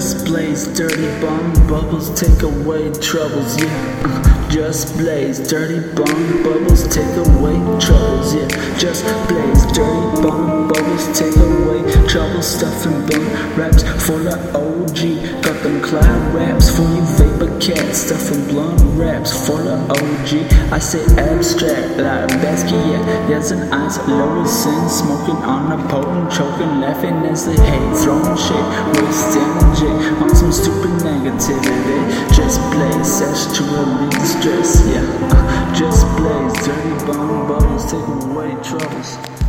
dirty bomb bubbles, take away troubles, yeah. Just blaze, dirty bomb bubbles, take away troubles, yeah. Just blaze, dirty bomb bubbles, take away troubles, stuffing bum raps full of OG. Got them cloud raps for you vapor cats, stuffing blunt wraps full of OG. I say abstract like Basquiat, there's an ice lower sin, smoking on a potent, choking, laughing as they hate, throwing shit, negativity. Just play sesh to relieve the stress, yeah. Uh, just play dirty bomb bubbles, take away troubles.